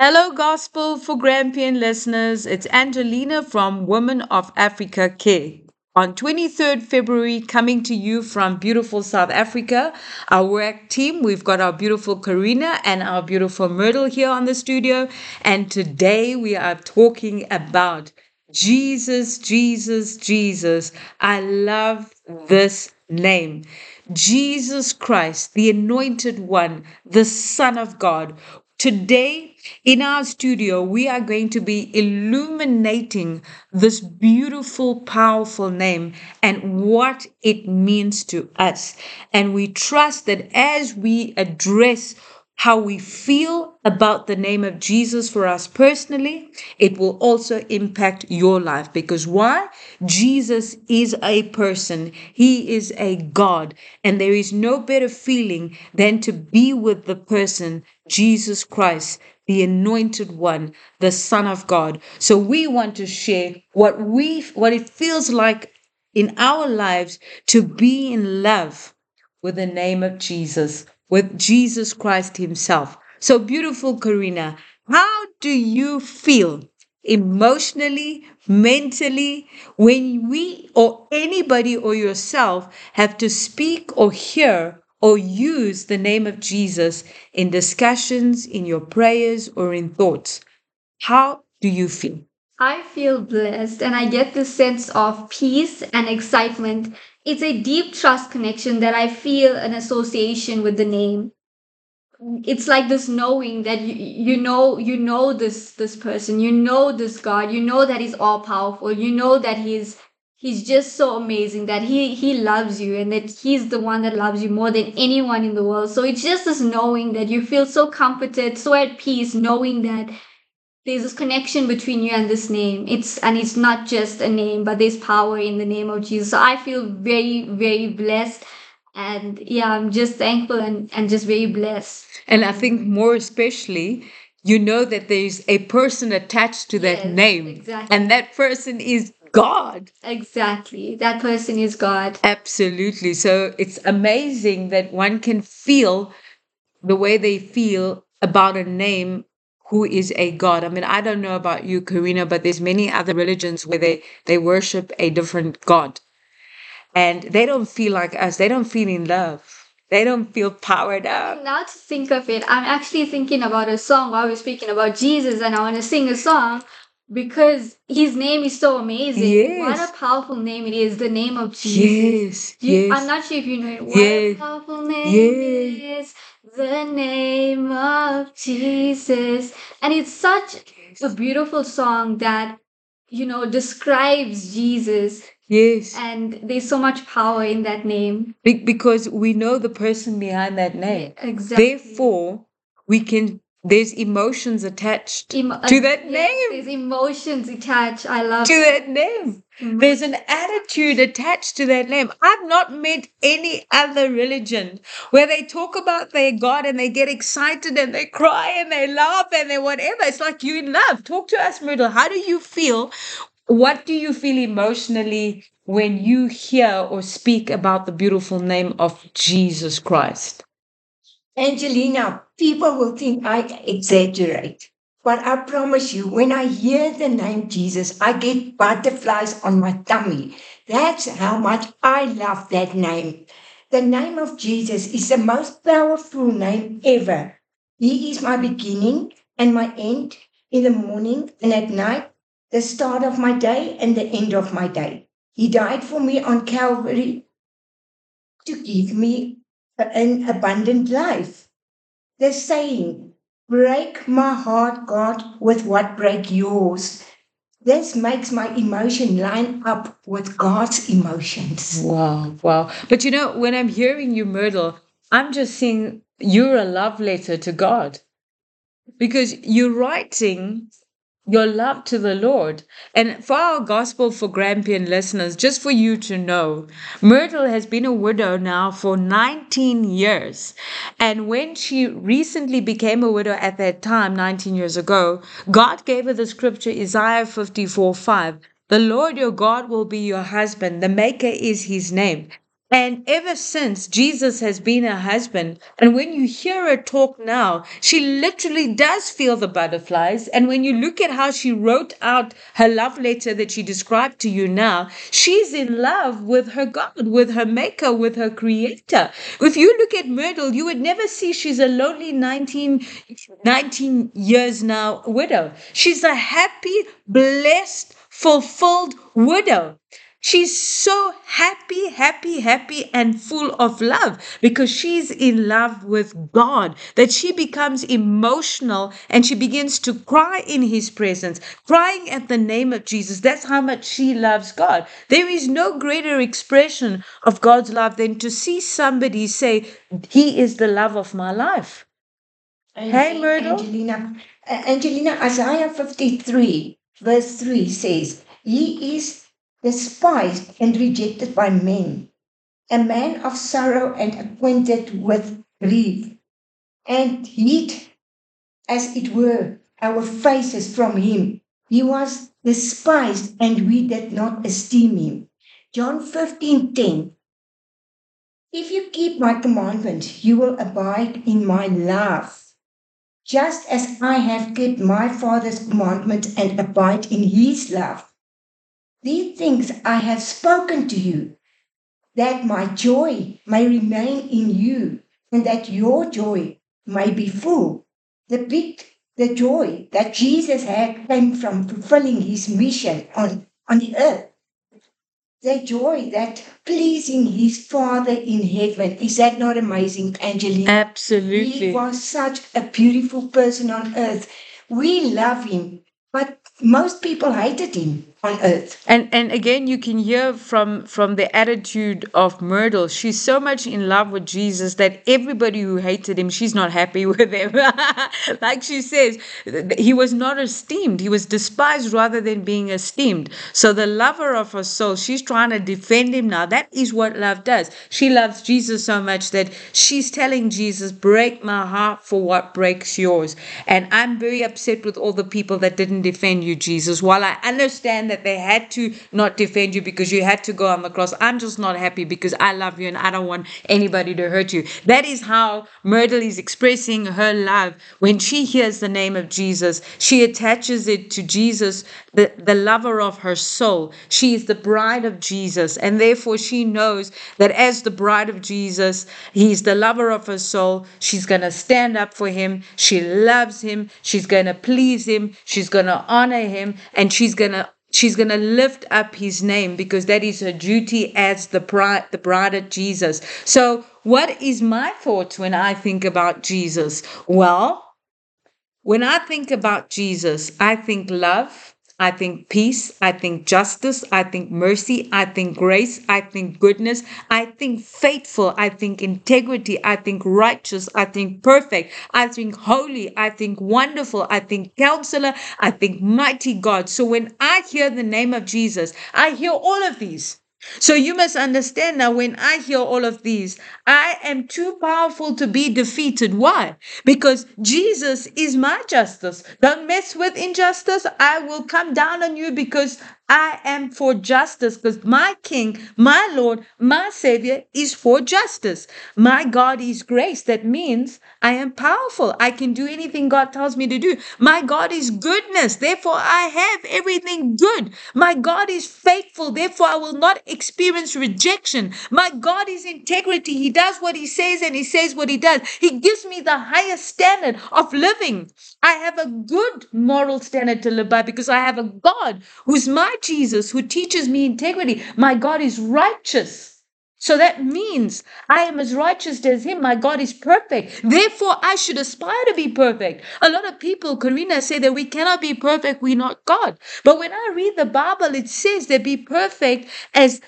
Hello, Gospel for Grampian listeners. It's Angelina from Women of Africa Care. On 23rd February, coming to you from beautiful South Africa, our work team, we've got our beautiful Karina and our beautiful Myrtle here on the studio. And today we are talking about Jesus, Jesus, Jesus. I love this name. Jesus Christ, the anointed one, the Son of God. Today, in our studio, we are going to be illuminating this beautiful, powerful name and what it means to us. And we trust that as we address how we feel about the name of Jesus for us personally, it will also impact your life. Because why? Jesus is a person, He is a God, and there is no better feeling than to be with the person, Jesus Christ, the anointed one, the Son of God. So we want to share what we what it feels like in our lives to be in love with the name of Jesus with Jesus Christ Himself. So beautiful, Karina. How do you feel emotionally, mentally, when we or anybody or yourself have to speak or hear or use the name of Jesus in discussions, in your prayers, or in thoughts? How do you feel? I feel blessed and I get this sense of peace and excitement it's a deep trust connection that I feel an association with the name. It's like this knowing that you, you know you know this this person, you know this God, you know that he's all powerful, you know that he's he's just so amazing that he he loves you and that he's the one that loves you more than anyone in the world. So it's just this knowing that you feel so comforted, so at peace, knowing that there's this connection between you and this name it's and it's not just a name but there's power in the name of jesus so i feel very very blessed and yeah i'm just thankful and, and just very blessed and i think more especially you know that there's a person attached to that Yes, name exactly. and that person is god. Exactly. That person is god. Absolutely. So it's amazing that one can feel the way they feel about a name who is a god. I mean i don't know about you karina but there's many other religions where they they worship a different god. And they don't feel like us. They don't feel in love. They don't feel powered up. now to think of it i'm actually thinking about a song while we're speaking about jesus and i want to sing a song because his name is so amazing Yes. what a powerful name it is the name of jesus yes You- yes I'm not sure if you know it. What Yes. a powerful name Yes. is the name of Jesus. And it's such a beautiful song that, you know, describes Jesus. yes And there's so much power in that name. Be- because we know the person behind that name Exactly. therefore we can there's emotions attached Emo- to uh, that yes, name. There's emotions attached. I love to that name. There's an attitude attached to that name. I've not met any other religion where they talk about their God and they get excited and they cry and they laugh and they whatever. It's like you're in love. Talk to us, Myrtle. How do you feel? What do you feel emotionally when you hear or speak about the beautiful name of Jesus Christ? Angelina, people will think I exaggerate. But I promise you, when I hear the name Jesus, I get butterflies on my tummy. That's how much I love that name. The name of Jesus is the most powerful name ever. He is my beginning and my end in the morning and at night, the start of my day and the end of my day. He died for me on Calvary to give me an abundant life. The saying, break my heart, God, with what break yours. This makes my emotion line up with God's emotions. Wow, wow. But you know, when I'm hearing you, Myrtle, I'm just seeing you're a love letter to God because you're writing your love to the Lord. And for our Gospel for Grampian listeners, just for you to know, Myrtle has been a widow now for 19 years. And when she recently became a widow at that time, 19 years ago, God gave her the scripture Isaiah 54 5. The Lord your God will be your husband, the Maker is his name. And ever since, Jesus has been her husband. And when you hear her talk now, she literally does feel the butterflies. And when you look at how she wrote out her love letter that she described to you now, she's in love with her God, with her maker, with her creator. If you look at Myrtle, you would never see she's a lonely 19, 19 years now widow. She's a happy, blessed, fulfilled widow. She's so happy, happy, happy, and full of love because she's in love with God that she becomes emotional and she begins to cry in His presence, crying at the name of Jesus. That's how much she loves God. There is no greater expression of God's love than to see somebody say, He is the love of my life. Hey, Myrtle. Angelina, Angelina, Isaiah 53, verse 3 says, He is despised and rejected by men, a man of sorrow and acquainted with grief, and hid, as it were, our faces from him. He was despised, and we did not esteem him. John 15 10. If you keep my commandments, you will abide in my love, just as I have kept my Father's commandments and abide in his love. These things I have spoken to you, that my joy may remain in you, and that your joy may be full. The big, the joy that Jesus had came from fulfilling his mission on, on the earth. The joy that pleasing his Father in heaven. Is that not amazing, Angelina? Absolutely. He was such a beautiful person on earth. We love him, but most people hated him on earth. And and again, you can hear from from the attitude of Myrtle. She's so much in love with Jesus that everybody who hated him, she's not happy with him. like she says, he was not esteemed. He was despised rather than being esteemed. So the lover of her soul, she's trying to defend him now. That is what love does. She loves Jesus so much that she's telling Jesus, "Break my heart for what breaks yours." And I'm very upset with all the people that didn't defend you, Jesus. While I understand that they had to not defend you because you had to go on the cross. I'm just not happy because I love you and I don't want anybody to hurt you. That is how Myrtle is expressing her love. When she hears the name of Jesus, she attaches it to Jesus, the, the lover of her soul. She is the bride of Jesus, and therefore she knows that as the bride of Jesus, he's the lover of her soul. She's going to stand up for him. She loves him. She's going to please him. She's going to honor him, and she's going to she's going to lift up his name because that is her duty as the bride, the bride of Jesus. So, what is my thoughts when I think about Jesus? Well, when I think about Jesus, I think love, I think peace, I think justice, I think mercy, I think grace, I think goodness, I think faithful, I think integrity, I think righteous, I think perfect, I think holy, I think wonderful, I think counselor, I think mighty God. So when I hear the name of Jesus, I hear all of these. So you must understand now when I hear all of these, I am too powerful to be defeated. Why? Because Jesus is my justice. Don't mess with injustice. I will come down on you because I am for justice because my King, my Lord, my Savior is for justice. My God is grace. That means I am powerful. I can do anything God tells me to do. My God is goodness. Therefore, I have everything good. My God is faithful. Therefore, I will not experience rejection. My God is integrity. He does what He says and He says what He does. He gives me the highest standard of living. I have a good moral standard to live by because I have a God who's my Jesus who teaches me integrity. My God is righteous. So that means I am as righteous as him. My God is perfect. Therefore, I should aspire to be perfect. A lot of people, Karina, say that we cannot be perfect. We're not God. But when I read the Bible, it says that be perfect as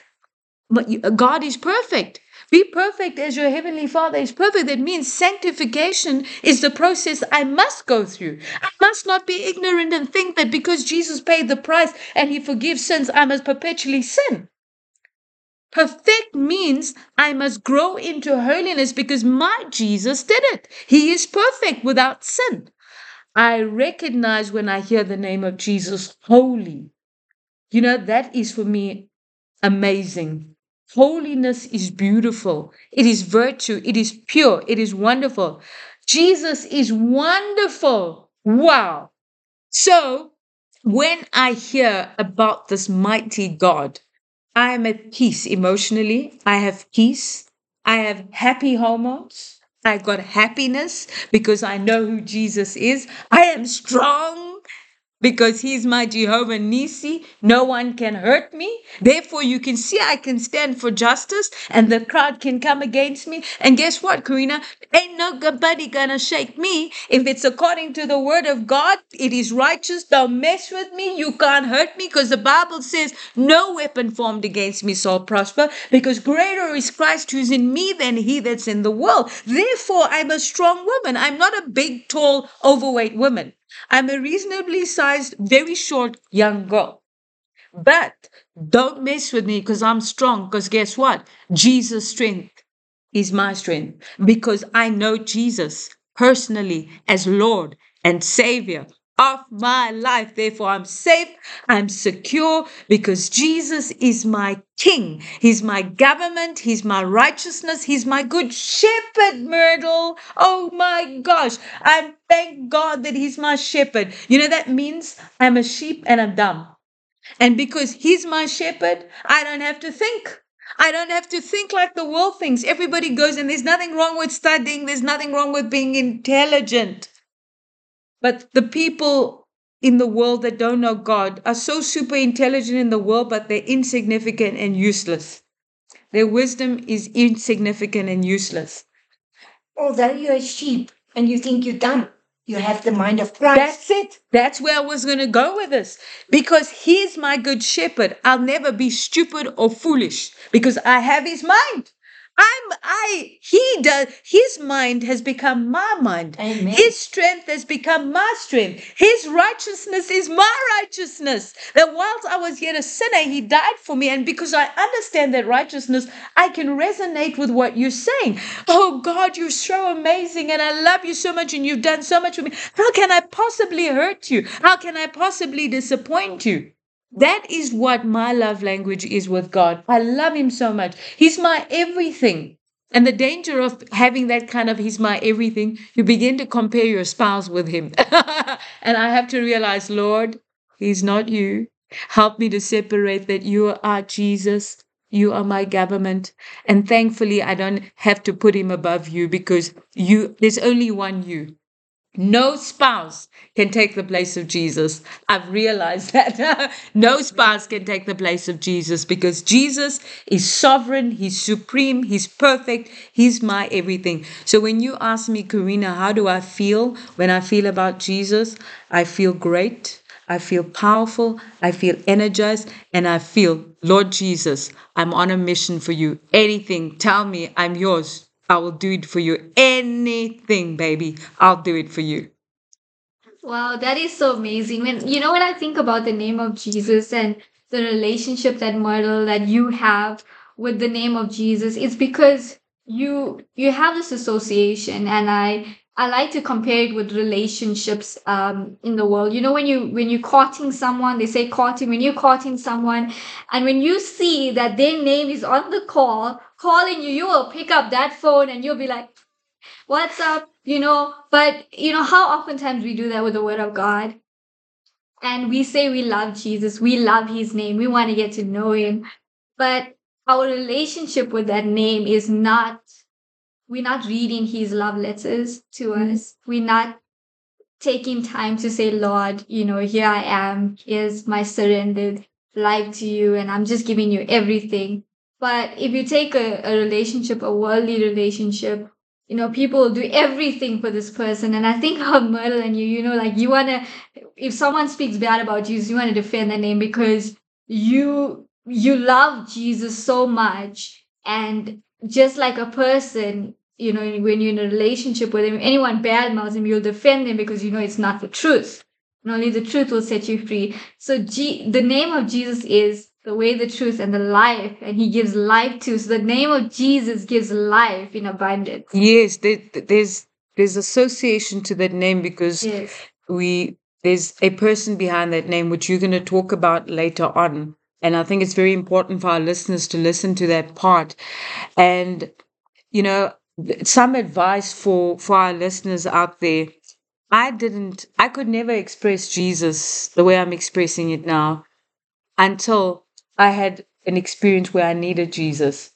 God is perfect. Be perfect as your heavenly Father is perfect. That means sanctification is the process I must go through. I must not be ignorant and think that because Jesus paid the price and he forgives sins, I must perpetually sin. Perfect means I must grow into holiness because my Jesus did it. He is perfect without sin. I recognize when I hear the name of Jesus, holy. You know, that is for me amazing. Holiness is beautiful. It is virtue. It is pure. It is wonderful. Jesus is wonderful. Wow. So when I hear about this mighty God, I am at peace emotionally. I have peace. I have happy hormones. I got happiness because I know who Jesus is. I am strong because he's my Jehovah Nissi. No one can hurt me. Therefore, you can see I can stand for justice and the crowd can come against me. And guess what, Karina? Ain't nobody gonna shake me. If it's according to the word of God, it is righteous. Don't mess with me. You can't hurt me because the Bible says no weapon formed against me shall prosper because greater is Christ who's in me than he that's in the world. Therefore, I'm a strong woman. I'm not a big, tall, overweight woman. I'm a reasonably sized, very short young girl. But don't mess with me because I'm strong. Because guess what? Jesus' strength is my strength because I know Jesus personally as Lord and Savior of my life. Therefore, I'm safe, I'm secure because Jesus is my King. He's my government, He's my righteousness, He's my good shepherd, Myrtle. Oh my gosh, I thank God that He's my shepherd. You know, that means I'm a sheep and I'm dumb. And because He's my shepherd, I don't have to think. I don't have to think like the world thinks. Everybody goes, and there's nothing wrong with studying, there's nothing wrong with being intelligent. But the people in the world that don't know God are so super intelligent in the world, but they're insignificant and useless. Their wisdom is insignificant and useless. Although you're a sheep and you think you're dumb, you have the mind of Christ. That's it. That's where I was going to go with this. Because he's my good shepherd. I'll never be stupid or foolish because I have his mind. I'm I he does his mind has become my mind. Amen. His strength has become my strength. His righteousness is my righteousness. That whilst I was yet a sinner, he died for me. And because I understand that righteousness, I can resonate with what you're saying. Oh God, you're so amazing and I love you so much and you've done so much for me. How can I possibly hurt you? How can I possibly disappoint you? That is what my love language is with God. I love Him so much. He's my everything. And the danger of having that kind of He's my everything, you begin to compare your spouse with Him. and I have to realize, Lord, He's not you. Help me to separate that you are Jesus. You are my government. And thankfully, I don't have to put him above you because you, there's only one you. No spouse can take the place of Jesus. I've realized that. no spouse can take the place of Jesus because Jesus is sovereign, He's supreme, He's perfect, He's my everything. So when you ask me, Karina, how do I feel when I feel about Jesus? I feel great. I feel powerful. I feel energized. And I feel, Lord Jesus, I'm on a mission for you. Anything, tell me, I'm yours. I will do it for you. Anything, baby, I'll do it for you. Wow, that is so amazing. When you know when I think about the name of Jesus and the relationship that Myrtle that you have with the name of Jesus, it's because you you have this association and I I like to compare it with relationships um, in the world. You know, when you when you're courting someone, they say courting. When you're courting someone, and when you see that their name is on the call, calling you, you will pick up that phone and you'll be like, "What's up?" You know. But you know how oftentimes we do that with the Word of God, and we say we love Jesus, we love His name, we want to get to know Him, but our relationship with that name is not we're not reading his love letters to mm-hmm. us. We're not taking time to say, Lord, you know, here I am. Here's my surrendered life to you, and I'm just giving you everything. But if you take a, a relationship, a worldly relationship, you know, people do everything for this person. And I think how Myrtle and you, you know, like you want to, if someone speaks bad about Jesus, you want to defend their name because you, you love Jesus so much. And just like a person, you know, when you're in a relationship with him, anyone bad mouths him, you'll defend them because you know it's not the truth. And only the truth will set you free. So G- the name of Jesus is the way, the truth, and the life, and he gives life to. So the name of Jesus gives life in abundance. Yes, there, there's there's association to that name because Yes. we there's a person behind that name which you're going to talk about later on And I think it's very important for our listeners to listen to that part. And, you know, some advice for, for our listeners out there. I didn't, I could never express Jesus the way I'm expressing it now until I had an experience where I needed Jesus.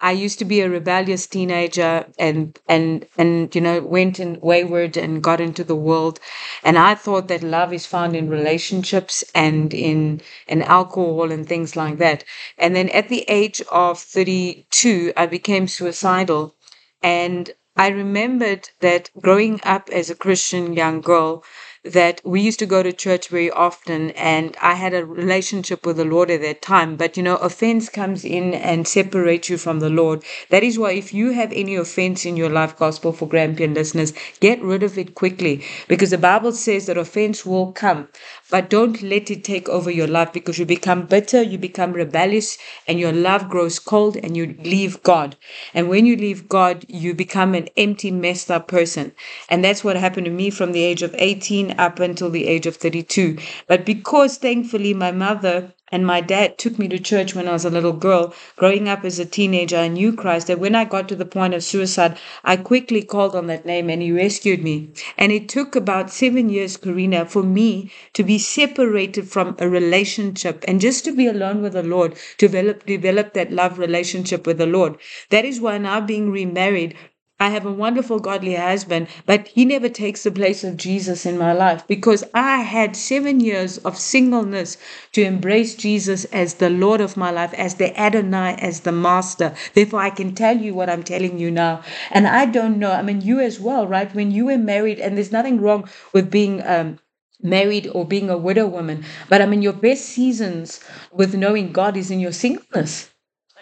I used to be a rebellious teenager and and and you know went in wayward and got into the world and I thought that love is found in relationships and in in alcohol and things like that. And then at the age of 32 I became suicidal and I remembered that growing up as a Christian young girl that we used to go to church very often and I had a relationship with the Lord at that time. But you know, offense comes in and separates you from the Lord. That is why if you have any offense in your life, gospel for Grampian listeners, get rid of it quickly because the Bible says that offense will come. But don't let it take over your life because you become bitter, you become rebellious, and your love grows cold and you leave God. And when you leave God, you become an empty, messed up person. And that's what happened to me from the age of 18 up until the age of 32. But because thankfully my mother and my dad took me to church when I was a little girl. Growing up as a teenager, I knew Christ. And when I got to the point of suicide, I quickly called on that name and he rescued me. And it took about seven years, Karina, for me to be separated from a relationship and just to be alone with the Lord, to develop, develop that love relationship with the Lord. That is why now being remarried, I have a wonderful, godly husband, but he never takes the place of Jesus in my life because I had seven years of singleness to embrace Jesus as the Lord of my life, as the Adonai, as the Master. Therefore, I can tell you what I'm telling you now. And I don't know, I mean, you as well, right? When you were married, and there's nothing wrong with being, um, married or being a widow woman. But I mean, your best seasons with knowing God is in your singleness.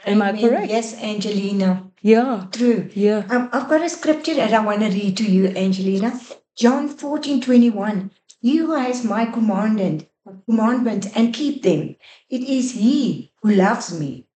Am I Amen. correct? Yes, Angelina. Yeah. True. Yeah. Um, I've got a scripture that I want to read to you, Angelina. John 14 21. He who has my commandment, commandment and keep them, it is he who loves me.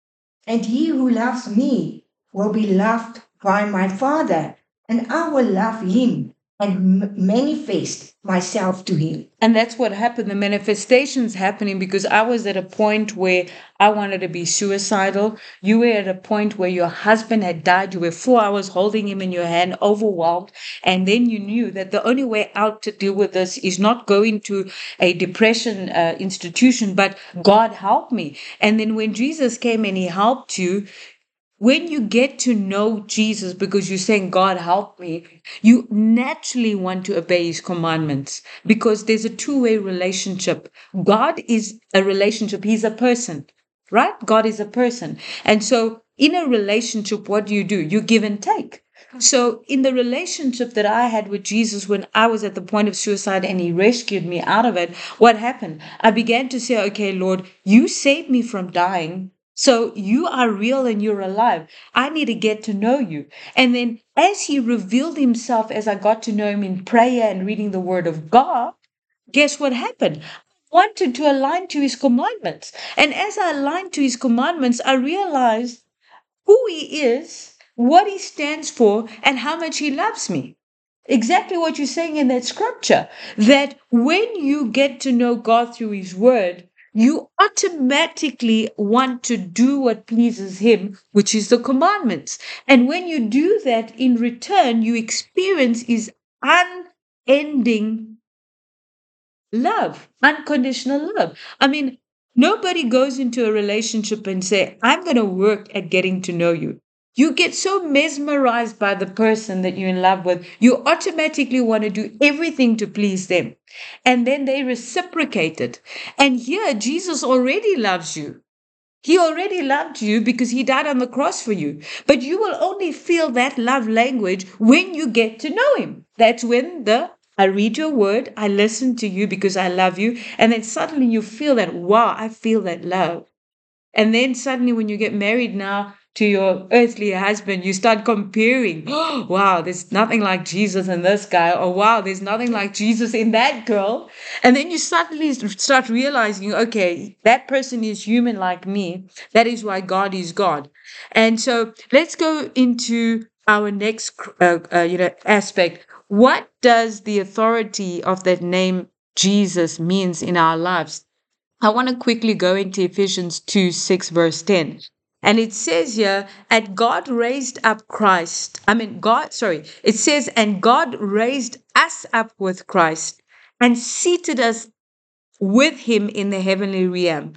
And he who loves me will be loved by my Father, and I will love him and manifest myself to him. And that's what happened. The manifestations happening because I was at a point where I wanted to be suicidal. You were at a point where your husband had died. You were four hours holding him in your hand, overwhelmed. And then you knew that the only way out to deal with this is not going to a depression uh, institution, but God help me. And then when Jesus came and he helped you, when you get to know Jesus because you're saying, God, help me, you naturally want to obey his commandments because there's a two way relationship. God is a relationship, he's a person, right? God is a person. And so in a relationship, what do you do? You give and take. So, in the relationship that I had with Jesus when I was at the point of suicide and he rescued me out of it, what happened? I began to say, okay, Lord, you saved me from dying. So you are real and you're alive. I need to get to know you. And then as he revealed himself, as I got to know him in prayer and reading the word of God, guess what happened? I wanted to align to his commandments. And as I aligned to his commandments, I realized who he is, what he stands for, and how much he loves me. Exactly what you're saying in that scripture that when you get to know God through his word, you automatically want to do what pleases him, which is the commandments. And when you do that, in return, you experience his unending love, unconditional love. I mean, nobody goes into a relationship and say, I'm going to work at getting to know you. You get so mesmerized by the person that you're in love with, you automatically want to do everything to please them. And then they reciprocate it. And here, Jesus already loves you. He already loved you because he died on the cross for you. But you will only feel that love language when you get to know him. That's when the I read your word, I listen to you because I love you. And then suddenly you feel that, wow, I feel that love. And then suddenly, when you get married now to your earthly husband, you start comparing. Oh, wow, there's nothing like Jesus in this guy. Or wow, there's nothing like Jesus in that girl. And then you suddenly start realizing, okay, that person is human like me. That is why God is God. And so let's go into our next, uh, uh, you know, aspect. What does the authority of that name Jesus means in our lives? I want to quickly go into Ephesians 2 6, verse 10. And it says here, and God raised up Christ. I mean, God, sorry, it says, and God raised us up with Christ and seated us with him in the heavenly realm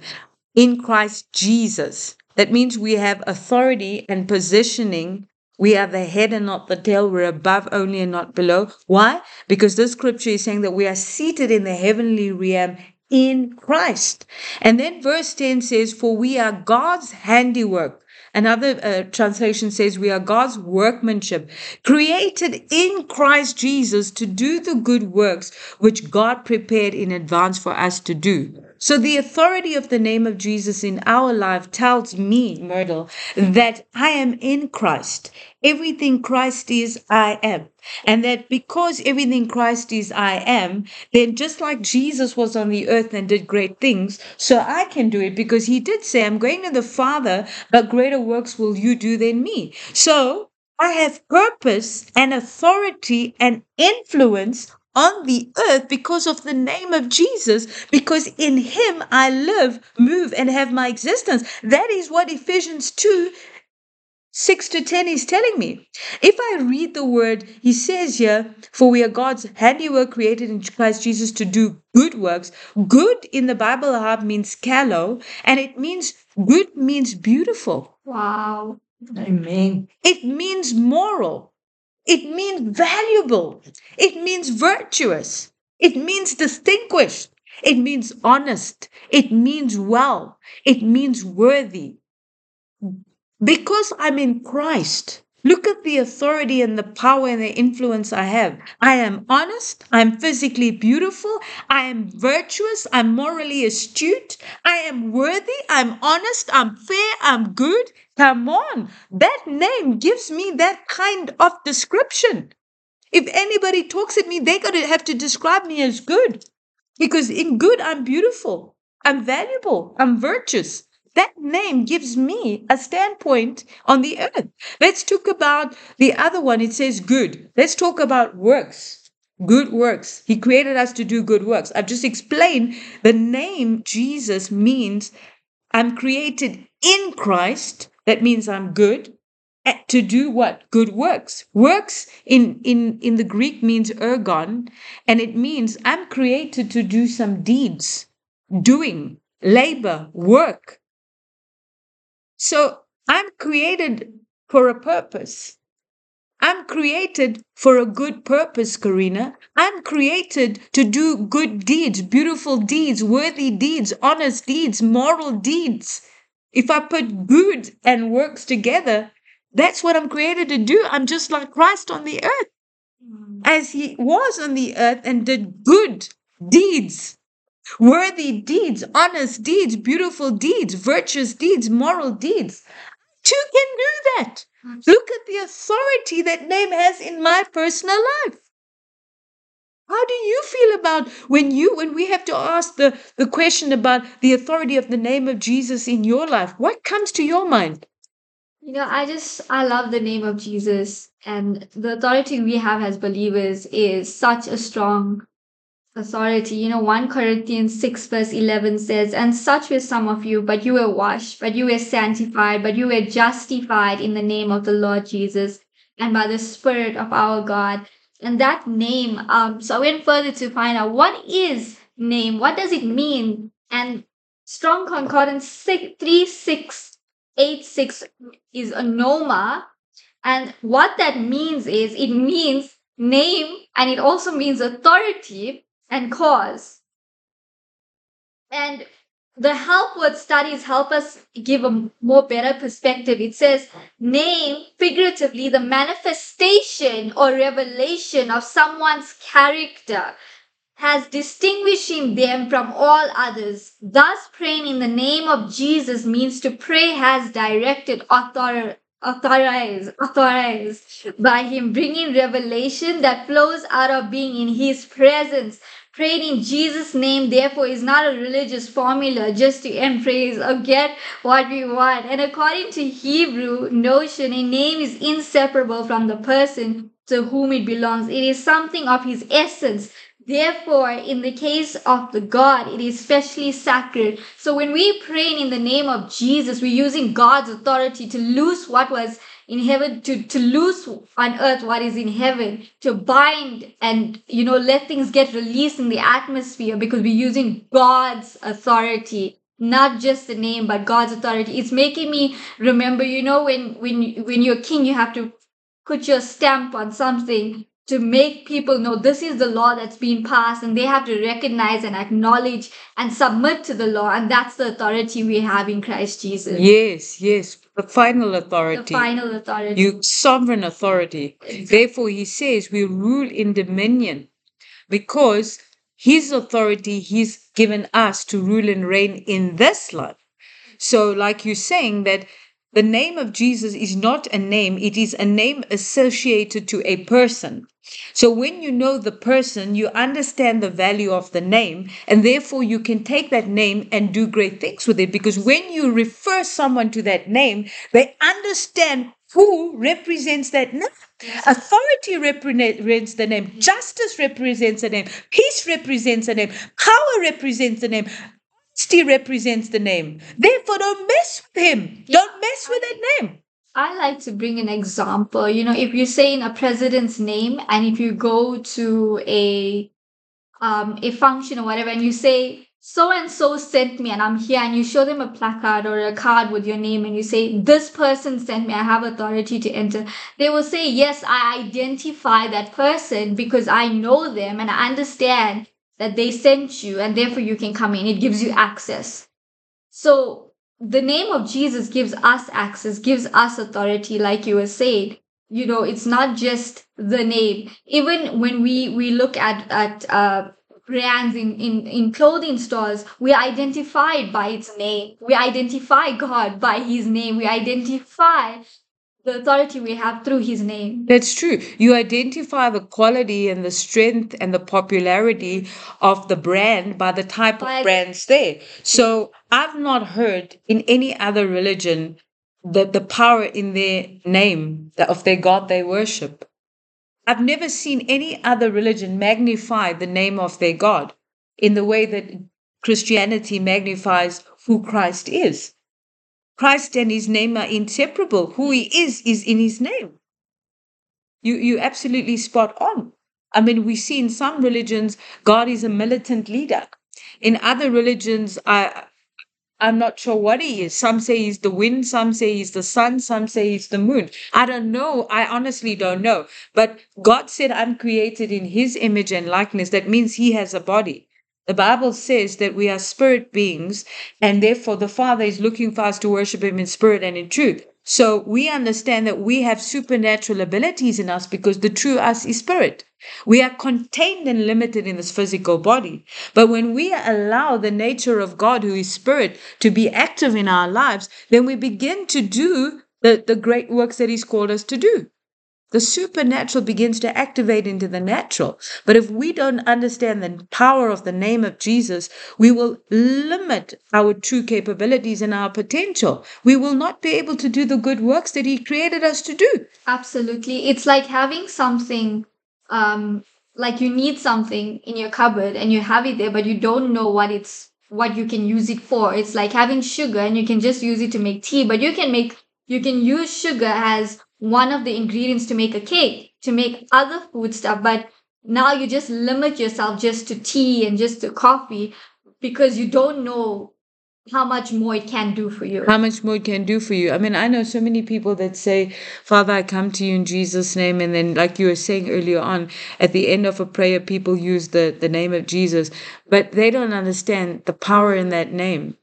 in Christ Jesus. That means we have authority and positioning. We are the head and not the tail. We're above only and not below. Why? Because this scripture is saying that we are seated in the heavenly realm in Christ. And then verse 10 says, For we are God's handiwork. Another uh, translation says, We are God's workmanship, created in Christ Jesus to do the good works which God prepared in advance for us to do. So the authority of the name of Jesus in our life tells me, Myrtle, that I am in Christ. Everything Christ is, I am. And that because everything Christ is, I am, then just like Jesus was on the earth and did great things, so I can do it because he did say, I'm going to the Father, but greater works will you do than me. So I have purpose and authority and influence on the earth because of the name of Jesus, because in him I live, move, and have my existence. That is what Ephesians 2 6 to 10 is telling me. If I read the word, he says here, For we are God's handiwork created in Christ Jesus to do good works. Good in the Bible Hub means callow, and it means good means beautiful. Wow. Amen. It means moral. It means valuable. It means virtuous. It means distinguished. It means honest. It means well. It means worthy. Because I'm in Christ, look at the authority and the power and the influence I have. I am honest. I'm physically beautiful. I am virtuous. I'm morally astute. I am worthy. I'm honest. I'm fair. I'm good. Come on. That name gives me that kind of description. If anybody talks at me, they're going to have to describe me as good. Because in good, I'm beautiful. I'm valuable. I'm virtuous. That name gives me a standpoint on the earth. Let's talk about the other one. It says good. Let's talk about works. Good works. He created us to do good works. I've just explained the name Jesus means I'm created in Christ. That means I'm good to do what good works works in in in the greek means ergon and it means i'm created to do some deeds doing labor work so I'm created for a purpose. I'm created for a good purpose, Karina. I'm created to do good deeds, beautiful deeds, worthy deeds, honest deeds, moral deeds. If I put good and works together, that's what I'm created to do. I'm just like Christ on the earth, mm-hmm. as he was on the earth and did good deeds worthy deeds, honest deeds, beautiful deeds, virtuous deeds, moral deeds. Too can do that. Look at the authority that name has in my personal life. How do you feel about when you when we have to ask the, the question about the authority of the name of Jesus in your life? What comes to your mind? You know, I just I love the name of Jesus and the authority we have as believers is such a strong authority. You know, 1 Corinthians 6, verse 11 says, And such were some of you, but you were washed, but you were sanctified, but you were justified in the name of the Lord Jesus and by the Spirit of our God. And that name, um, so I went further to find out what is name, what does it mean? And Strong Concordance 3686 is onoma. And what that means is it means name and it also means authority and cause. And the help word studies help us give a more better perspective. It says, name figuratively the manifestation or revelation of someone's character has distinguishing them from all others. Thus, praying in the name of Jesus means to pray has directed author, authorized, authorized by Him, bringing revelation that flows out of being in His presence Praying in Jesus' name, therefore, is not a religious formula just to end praise or get what we want. And according to Hebrew notion, a name is inseparable from the person to whom it belongs. It is something of his essence Therefore, in the case of the God, it is specially sacred. So when we pray in the name of Jesus, we're using God's authority to loose what was in heaven, to, to loose on earth what is in heaven, to bind and, you know, let things get released in the atmosphere because we're using God's authority not just the name but god's authority it's making me remember you know when when when you're king you have to put your stamp on something to make people know this is the law that's been passed and they have to recognize and acknowledge and submit to the law and that's the authority we have in christ jesus Yes, yes. The final authority. the final authority You sovereign authority. Therefore, he says we rule in dominion because his authority he's given us to rule and reign in this life. So, like you're saying, that the name of Jesus is not a name, it is a name associated to a person. So, when you know the person, you understand the value of the name, and therefore you can take that name and do great things with it. Because when you refer someone to that name, they understand who represents that name. Authority represents the name, justice represents the name, peace represents the name, power represents the name. Honesty represents the name. Therefore, don't mess with him. Don't mess with that name. I like to bring an example. You know, if you say in a president's name and if you go to a um a function or whatever and you say so and so sent me and I'm here and you show them a placard or a card with your name and you say this person sent me I have authority to enter they will say yes I identify that person because I know them and I understand that they sent you and therefore you can come in it gives you access so the name of Jesus gives us access, gives us authority, like you were saying. You know, it's not just the name. Even when we we look at at uh, brands in, in in clothing stores, we identify by its name. We identify God by His name. We identify the authority we have through His name. That's true. You identify the quality and the strength and the popularity of the brand by the type By- of brands there. So I've not heard in any other religion the, the power in their name, the, of their God they worship. I've never seen any other religion magnify the name of their God in the way that Christianity magnifies who Christ is. Christ and his name are inseparable. Who he is is in his name. You you absolutely spot on. I mean, we see in some religions God is a militant leader. In other religions, I I'm not sure what he is. Some say he's the wind, some say he's the sun, some say he's the moon. I don't know. I honestly don't know. But God said, I'm created in his image and likeness. That means he has a body. The Bible says that we are spirit beings, and therefore the Father is looking for us to worship him in spirit and in truth. So we understand that we have supernatural abilities in us because the true us is spirit. We are contained and limited in this physical body. But when we allow the nature of God, who is spirit, to be active in our lives, then we begin to do the, the great works that He's called us to do. The supernatural begins to activate into the natural. But if we don't understand the power of the name of Jesus, we will limit our true capabilities and our potential. We will not be able to do the good works that He created us to do. Absolutely. It's like having something, um, like you need something in your cupboard and you have it there, but you don't know what it's, what you can use it for. It's like having sugar and you can just use it to make tea, but you can make, you can use sugar as one of the ingredients to make a cake, to make other food stuff, but now you just limit yourself just to tea and just to coffee because you don't know how much more it can do for you. how much more it can do for you. I mean, I know so many people that say, Father, I come to you in Jesus' name. And then, like you were saying earlier on, at the end of a prayer, people use the, the name of Jesus, but they don't understand the power in that name.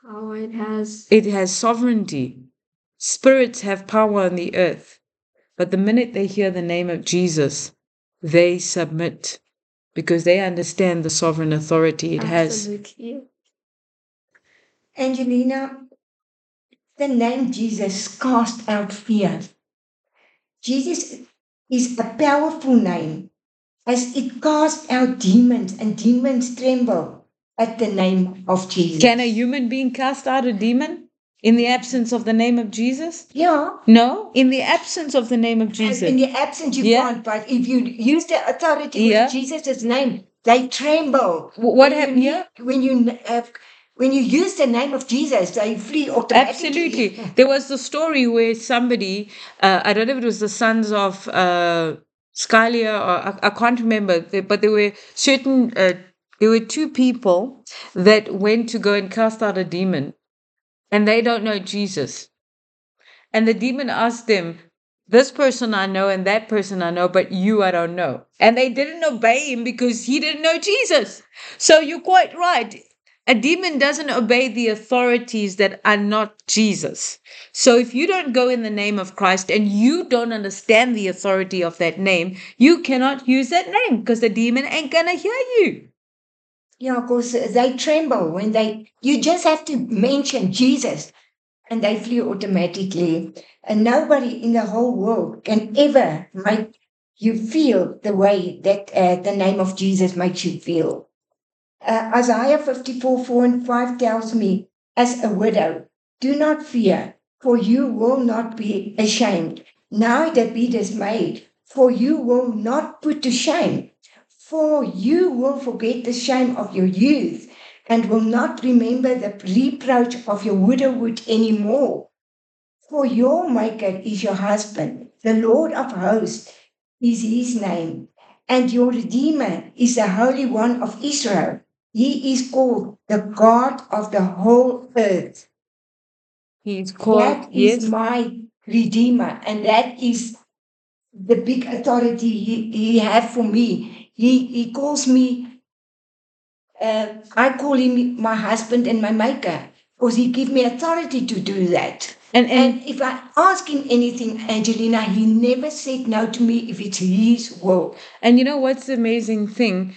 How it has. It has sovereignty. Spirits have power on the earth. But the minute they hear the name of Jesus, they submit because they understand the sovereign authority it has. Absolutely. Angelina, the name Jesus cast out fear. Jesus is a powerful name as it casts out demons and demons tremble at the name of Jesus. Can a human being cast out a demon? In the absence of the name of Jesus? Yeah. No, in the absence of the name of Jesus. in the absence, you Yeah. can't. But if you use the authority Yeah. with Jesus' name, they tremble. Wh- what happened? Yeah. When you have, when you use the name of Jesus, they flee automatically. Absolutely. There was the story where somebody, uh, I don't know if it was the sons of uh, Scalia or I, I can't remember, but there were certain, uh, there were two people that went to go and cast out a demon and they don't know Jesus. And the demon asked them, This person I know and that person I know, but you I don't know. And they didn't obey him because he didn't know Jesus. So you're quite right. A demon doesn't obey the authorities that are not Jesus. So if you don't go in the name of Christ and you don't understand the authority of that name, you cannot use that name because the demon ain't going to hear you. Yeah, because they tremble when they, you just have to mention Jesus and they flee automatically. And nobody in the whole world can ever make you feel the way that uh, the name of Jesus makes you feel. Uh, Isaiah 54 4 and 5 tells me, as a widow, do not fear, for you will not be ashamed, neither be dismayed, for you will not put to shame. For you will forget the shame of your youth and will not remember the reproach of your widowhood anymore. For your Maker is your husband, the Lord of hosts is his name, and your Redeemer is the Holy One of Israel. He is called the God of the whole earth. He is called, That is yes. my Redeemer, and that is the big authority he, he for me. He he calls me. Uh, I call him my husband and my maker because he give me authority to do that. And, and, And if I ask him anything, Angelina, he never said no to me if it's his will. And you know what's the amazing thing?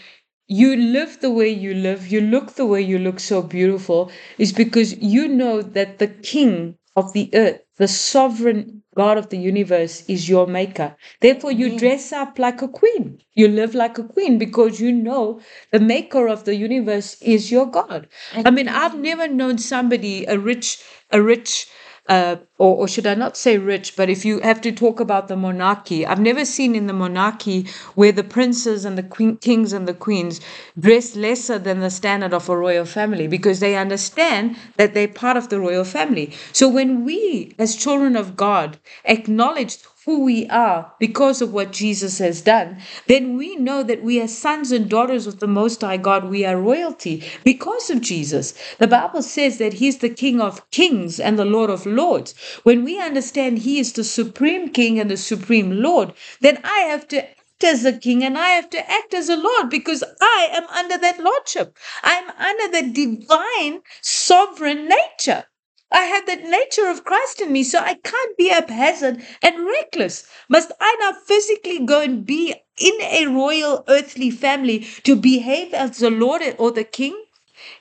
You live the way you live, you look the way you look so beautiful, is because you know that the king of the earth, the sovereign God of the universe, is your maker. Therefore, you dress up like a queen. You live like a queen because you know the maker of the universe is your God. I mean, I've never known somebody, a rich, a rich, uh, or, or should I not say rich, but if you have to talk about the monarchy, I've never seen in the monarchy where the princes and the queen, kings and the queens dress lesser than the standard of a royal family because they understand that they're part of the royal family. So when we, as children of God, acknowledge who we are because of what Jesus has done, then we know that we are sons and daughters of the Most High God. We are royalty because of Jesus. The Bible says that He's the King of kings and the Lord of lords. When we understand He is the supreme King and the supreme Lord, then I have to act as a king and I have to act as a lord because I am under that lordship. I'm under the divine sovereign nature. I have that nature of Christ in me, so I can't be haphazard and reckless. Must I now physically go and be in a royal earthly family to behave as the Lord or the King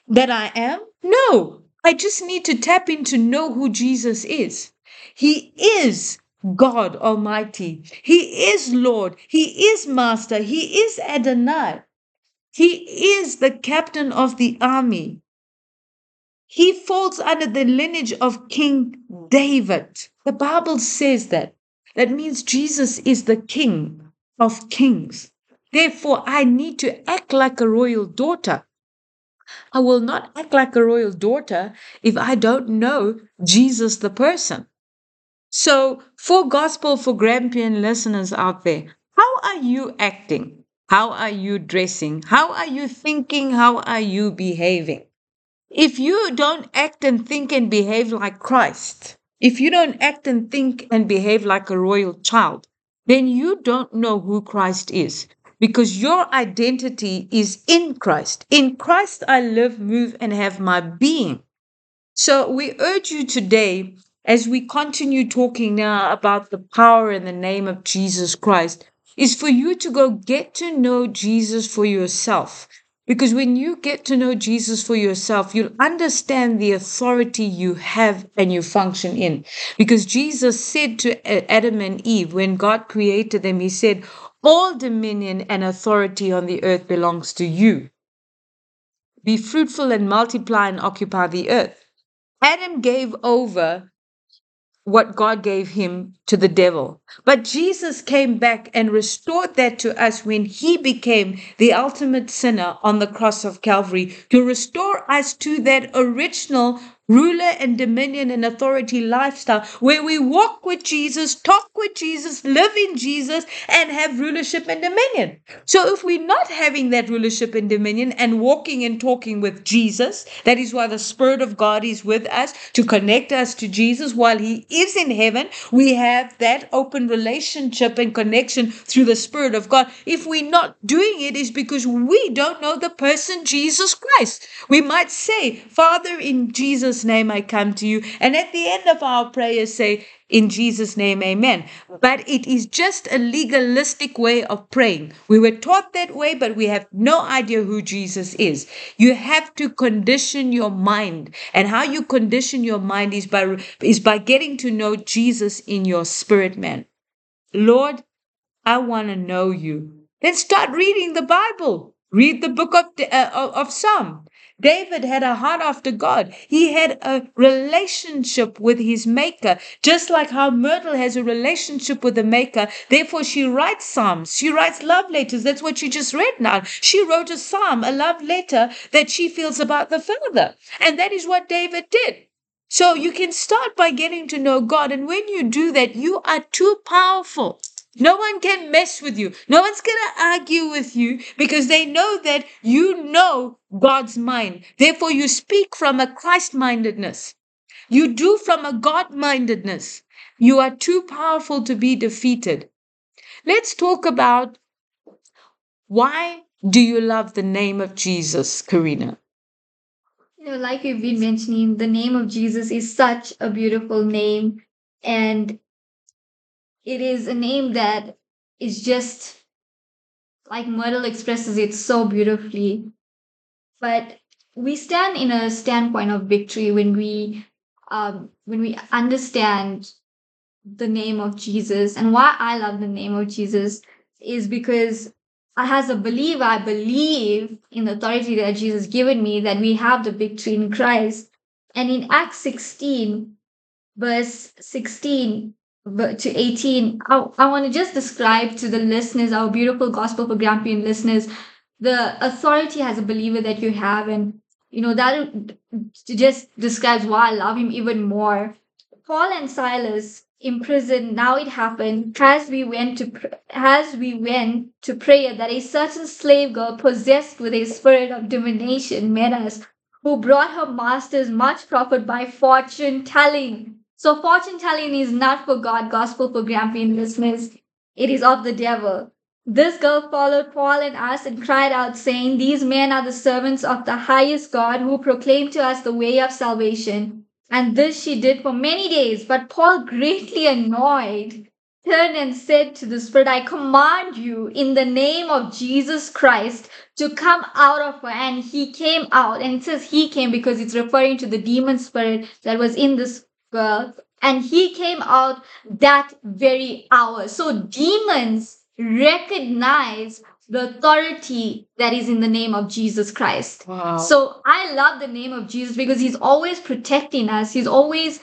that I am? No. I just need to tap in to know who Jesus is. He is God Almighty. He is Lord. He is Master. He is Adonai. He is the captain of the army. He falls under the lineage of King David. The Bible says that. That means Jesus is the King of kings. Therefore, I need to act like a royal daughter. I will not act like a royal daughter if I don't know Jesus the person. So, for gospel for Grampian listeners out there, how are you acting? How are you dressing? How are you thinking? How are you behaving? If you don't act and think and behave like Christ, if you don't act and think and behave like a royal child, then you don't know who Christ is because your identity is in Christ. In Christ, I live, move, and have my being. So we urge you today, as we continue talking now about the power and the name of Jesus Christ, is for you to go get to know Jesus for yourself. Because when you get to know Jesus for yourself, you'll understand the authority you have and you function in. Because Jesus said to Adam and Eve, when God created them, He said, All dominion and authority on the earth belongs to you. Be fruitful and multiply and occupy the earth. Adam gave over what God gave him to the devil. But Jesus came back and restored that to us when he became the ultimate sinner on the cross of Calvary to restore us to that original ruler and dominion and authority lifestyle where we walk with Jesus, talk with Jesus, live in Jesus, and have rulership and dominion. So if we're not having that rulership and dominion and walking and talking with Jesus, that is why the Spirit of God is with us to connect us to Jesus while He is in heaven. We have that open relationship and connection through the Spirit of God. If we're not doing it, is because we don't know the person Jesus Christ. We might say, Father, in Jesus' name I come to you. And at the end of our prayer, say, in Jesus' name, amen. But it is just a legalistic way of praying. We were taught that way, but we have no idea who Jesus is. You have to condition your mind. And how you condition your mind is by, is by getting to know Jesus in your spirit, man. Lord, I want to know you. Then start reading the Bible. Read the book of, uh, of Psalm. David had a heart after God. He had a relationship with his maker, just like how Myrtle has a relationship with the maker. Therefore, she writes psalms. She writes love letters. That's what you just read now. She wrote a psalm, a love letter that she feels about the Father. And that is what David did. So you can start by getting to know God. And when you do that, you are too powerful. No one can mess with you. No one's going to argue with you because they know that you know God's mind. Therefore, you speak from a Christ mindedness. You do from a God mindedness. You are too powerful to be defeated. Let's talk about why do you love the name of Jesus, Karina? You know, like we've been mentioning, the name of Jesus is such a beautiful name. And it is a name that is just like Myrtle expresses it so beautifully. But we stand in a standpoint of victory when we um, when we understand the name of Jesus. And why I love the name of Jesus is because as a believer, I believe in the authority that Jesus given me that we have the victory in Christ. And in Acts 16, verse 16, to 18, I, I want to just describe to the listeners, our beautiful Gospel for Grampian listeners, the authority as a believer that you have. And, you know, that just describes why I love him even more. Paul and Silas in prison, now it happened, as we went to, as we went to prayer, that a certain slave girl possessed with a spirit of divination met us, who brought her masters much profit by fortune telling so fortune telling is not for God, gospel for Grampian listeners. It is of the devil. This girl followed Paul and us and cried out, saying, These men are the servants of the highest God who proclaim to us the way of salvation. And this she did for many days. But Paul, greatly annoyed, turned and said to the Spirit, I command you in the name of Jesus Christ to come out of her. And he came out. And it says he came because it's referring to the demon spirit that was in this girl, and he came out that very hour. So demons recognize the authority that is in the name of Jesus Christ. Wow. So I love the name of Jesus because he's always protecting us. He's always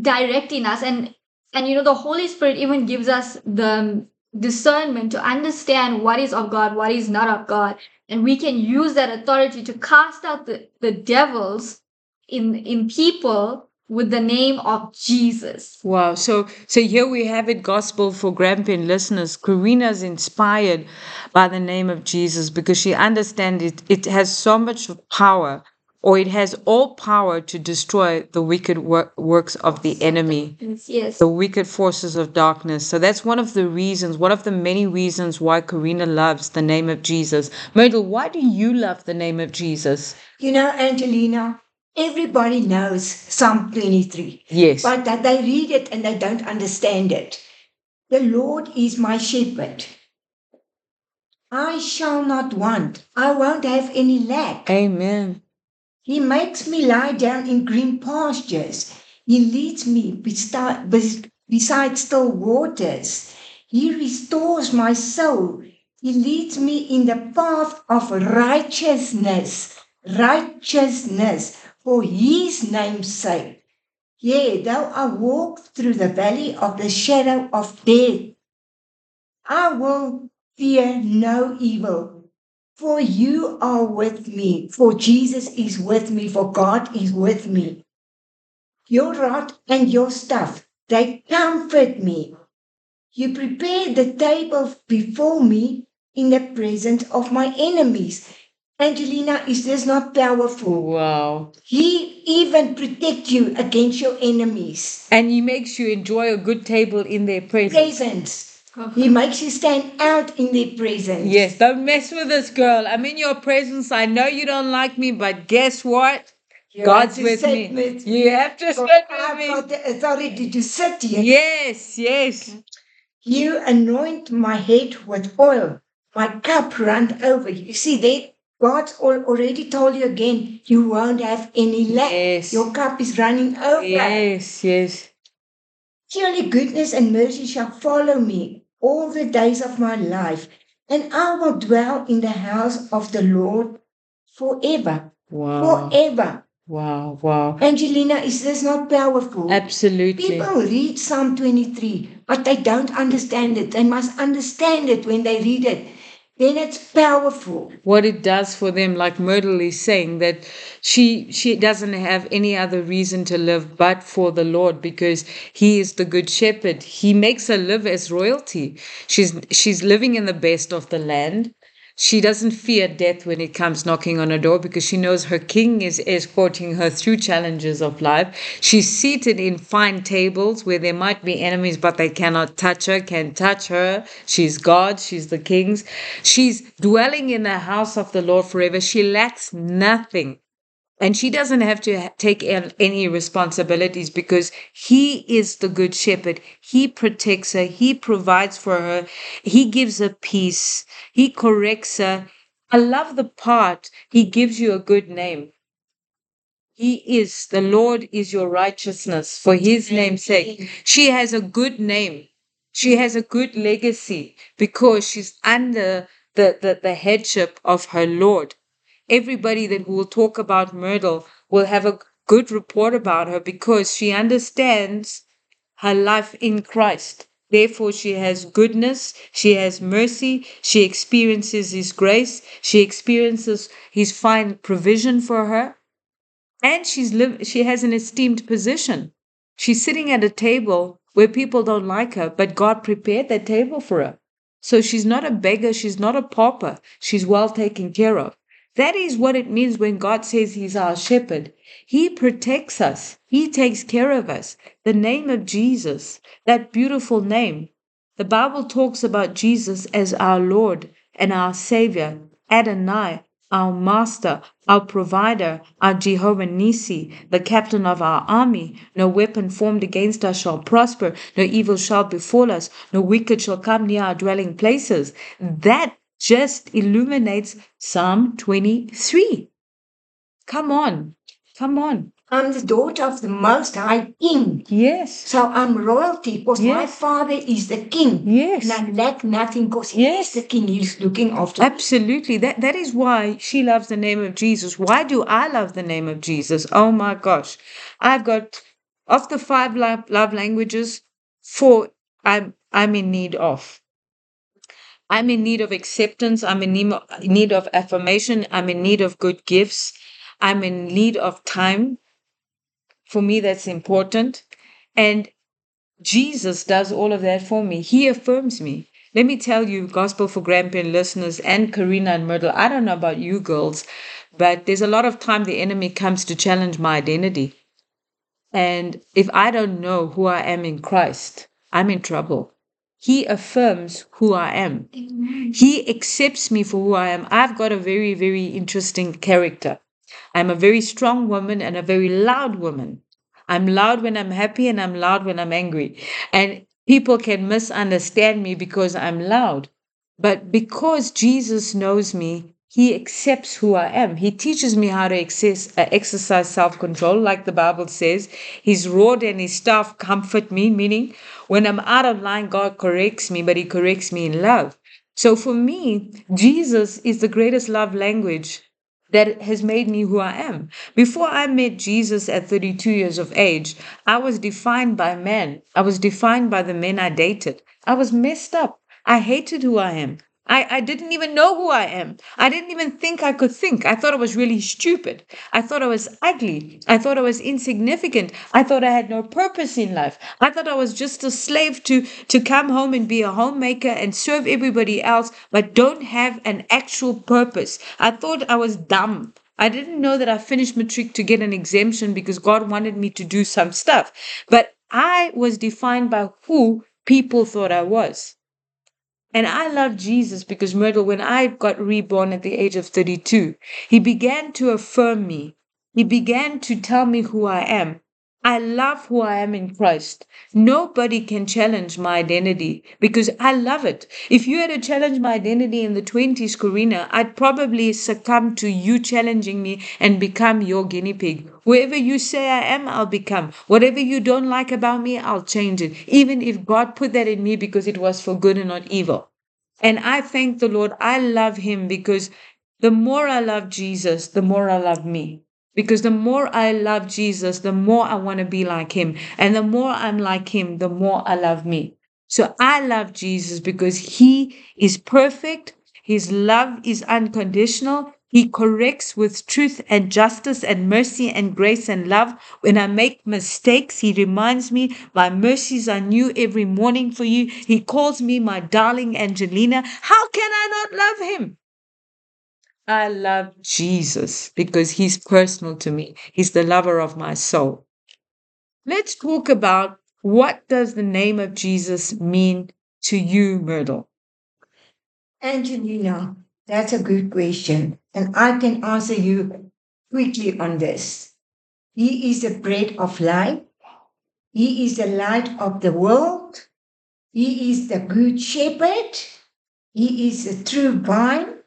directing us and and you know the Holy Spirit even gives us the discernment to understand what is of God, what is not of God. And we can use that authority to cast out the, the devils in in people with the name of Jesus. Wow. So so here we have it gospel for Grampian listeners. Karina's inspired by the name of Jesus because she understands it it has so much power or it has all power to destroy the wicked works of the enemy, yes. the wicked forces of darkness. So that's one of the reasons, one of the many reasons why Karina loves the name of Jesus. Myrtle, why do you love the name of Jesus? You know, Angelina, Everybody knows Psalm 23. Yes. But that they read it and they don't understand it. The Lord is my shepherd. I shall not want. I won't have any lack. Amen. He makes me lie down in green pastures. He leads me beside, beside still waters. He restores my soul. He leads me in the path of righteousness. Righteousness for his name's sake. Yea, though I walk through the valley of the shadow of death, I will fear no evil. For you are with me, for Jesus is with me, for God is with me. Your rod and your staff, they comfort me. You prepare the table before me in the presence of my enemies. Angelina, is this not powerful? Wow. He even protects you against your enemies. And he makes you enjoy a good table in their presence. Presence. He makes you stand out in their presence. Yes, don't mess with this girl. I'm in your presence. I know you don't like me, but guess what? You God's have to with me. You have to God. sit with I've me. got the authority to sit here. Yes, yes. You anoint my head with oil. My cup runs over. You see, there, God's already told you again, you won't have any lack. Yes. Your cup is running over. Yes, yes. Surely goodness and mercy shall follow me all the days of my life, and I will dwell in the house of the Lord forever. Wow. Forever. Wow, wow. Angelina, is this not powerful? Absolutely. People read Psalm 23, but they don't understand it. They must understand it when they read it. Then it's powerful. what it does for them like myrtle is saying that she she doesn't have any other reason to live but for the lord because he is the good shepherd. He makes her live as royalty. She's she's living in the best of the land she doesn't fear death when it comes knocking on her door because she knows her king is escorting her through challenges of life. She's seated in fine tables where there might be enemies, but they cannot touch her, can touch her. She's God, she's the king's. She's dwelling in the house of the Lord forever. She lacks nothing. And she doesn't have to take any responsibilities because he is the good shepherd. He protects her. He provides for her. He gives her peace. He corrects her. I love the part he gives you a good name. He is, the Lord is your righteousness for his name's sake. She has a good name. She has a good legacy because she's under the, the, the headship of her Lord. Everybody that will talk about Myrtle will have a good report about her because she understands her life in Christ. Therefore, she has goodness, she has mercy, she experiences His grace, she experiences His fine provision for her, and she's she has an esteemed position. She's sitting at a table where people don't like her, but God prepared that table for her. So she's not a beggar, she's not a pauper, she's well taken care of. That is what it means when God says He's our shepherd. He protects us, He takes care of us. The name of Jesus, that beautiful name, the Bible talks about Jesus as our Lord and our Savior, Adonai, our Master, our Provider, our Jehovah Nissi, the Captain of our army. No weapon formed against us shall prosper, no evil shall befall us, no wicked shall come near our dwelling places. That just illuminates Psalm 23. Come on, come on. I'm the daughter of the Most High King. Yes, So I'm royalty because my father is the king. yes. And I lack nothing because he Yes. is the king. He's looking after me. Absolutely. That that is why she loves the name of Jesus. Why do I love the name of Jesus? Oh my gosh. I've got of the five love, love languages, four I'm I'm in need of. I'm in need of acceptance. I'm in need of, affirmation. I'm in need of good gifts. I'm in need of time. For me, that's important. And Jesus does all of that for me. He affirms me. Let me tell you, Gospel for Grampian listeners and Karina and Myrtle, I don't know about you girls, but there's a lot of time the enemy comes to challenge my identity. And if I don't know who I am in Christ, I'm in trouble. He affirms who I am. Amen. He accepts me for who I am. I've got a very, very interesting character. I'm a very strong woman and a very loud woman. I'm loud when I'm happy and I'm loud when I'm angry. And people can misunderstand me because I'm loud. But because Jesus knows me, he accepts who I am. He teaches me how to access, uh, exercise self control, like the Bible says. His rod and his staff comfort me, meaning when I'm out of line, God corrects me, but he corrects me in love. So for me, Jesus is the greatest love language that has made me who I am. Before I met Jesus at 32 years of age, I was defined by men. I was defined by the men I dated. I was messed up. I hated who I am. I, I didn't even know who I am. I didn't even think I could think. I thought I was really stupid. I thought I was ugly. I thought I was insignificant. I thought I had no purpose in life. I thought I was just a slave to, to come home and be a homemaker and serve everybody else, but don't have an actual purpose. I thought I was dumb. I didn't know that I finished matric to get an exemption because God wanted me to do some stuff. But I was defined by who people thought I was. And I love Jesus because, Myrtle, when I got reborn at the age of 32, he began to affirm me. He began to tell me who I am. I love who I am in Christ. Nobody can challenge my identity because I love it. If you had to challenge my identity in the 20s, Karina, I'd probably succumb to you challenging me and become your guinea pig. Whoever you say I am, I'll become. Whatever you don't like about me, I'll change it. Even if God put that in me because it was for good and not evil. And I thank the Lord. I love him because the more I love Jesus, the more I love me. Because the more I love Jesus, the more I want to be like him. And the more I'm like him, the more I love me. So I love Jesus because he is perfect. His love is unconditional. He corrects with truth and justice and mercy and grace and love. When I make mistakes, He reminds me, My mercies are new every morning for you. He calls me my darling Angelina. How can I not love Him? I love Jesus because he's personal to me. He's the lover of my soul. Let's talk about what does the name of Jesus mean to you, Myrtle? Angelina, that's a good question. And I can answer you quickly on this. He is the bread of life. He is the light of the world. He is the good shepherd. He is the true vine.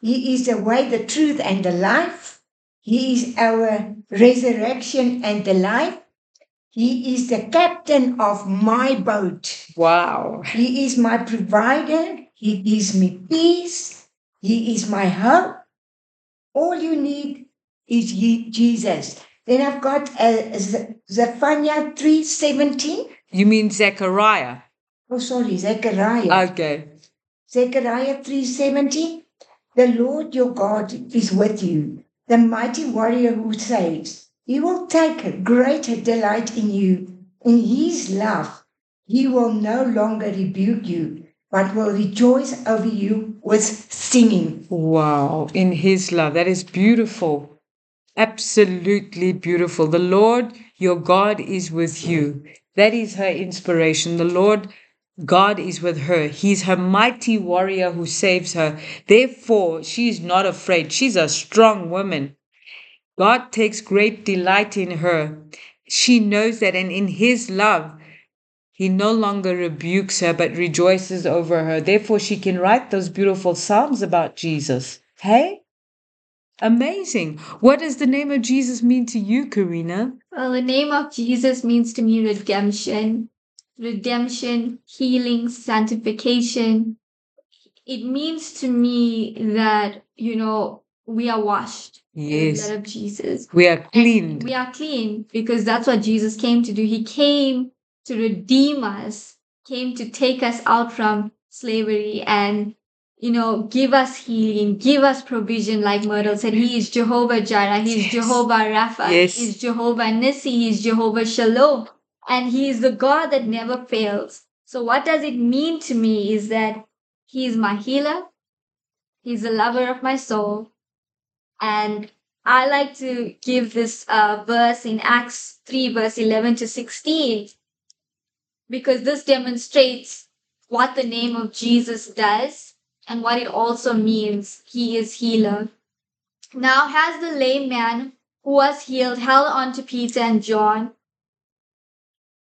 He is the way, the truth, and the life. He is our resurrection and the life. He is the captain of my boat. Wow. He is my provider. He gives me peace. He is my hope. All you need is Ye- Jesus. Then I've got uh, Z- Zephaniah 3.17. You mean Zechariah? Oh, sorry, Zechariah. Okay. Zechariah 3.17. The Lord your God is with you, the mighty warrior who saves. He will take a greater delight in you. In his love, he will no longer rebuke you, but will rejoice over you with singing. Wow. In his love. That is beautiful. Absolutely beautiful. The Lord your God is with you. That is her inspiration. The Lord God is with her. He's her mighty warrior who saves her. Therefore, she is not afraid. She's a strong woman. God takes great delight in her. She knows that, and in His love, He no longer rebukes her but rejoices over her. Therefore, she can write those beautiful Psalms about Jesus. Hey? Amazing. What does the name of Jesus mean to you, Karina? Well, the name of Jesus means to me redemption, redemption, healing, sanctification. It means to me that, you know, we are washed Yes. blood of Jesus. We are clean. We are clean because that's what Jesus came to do. He came to redeem us, came to take us out from slavery and you know, give us healing, give us provision, like Myrtle said. He is Jehovah Jireh, He is Yes. Jehovah Rapha, Yes. He is Jehovah Nissi, He is Jehovah Shalom, and He is the God that never fails. So, what does it mean to me is that He is my healer, He's the lover of my soul, and I like to give this uh, verse in Acts 3, verse 11 to 16, because this demonstrates what the name of Jesus does and what it also means. He is healer. Now, has the lame man who was healed held on to Peter and John?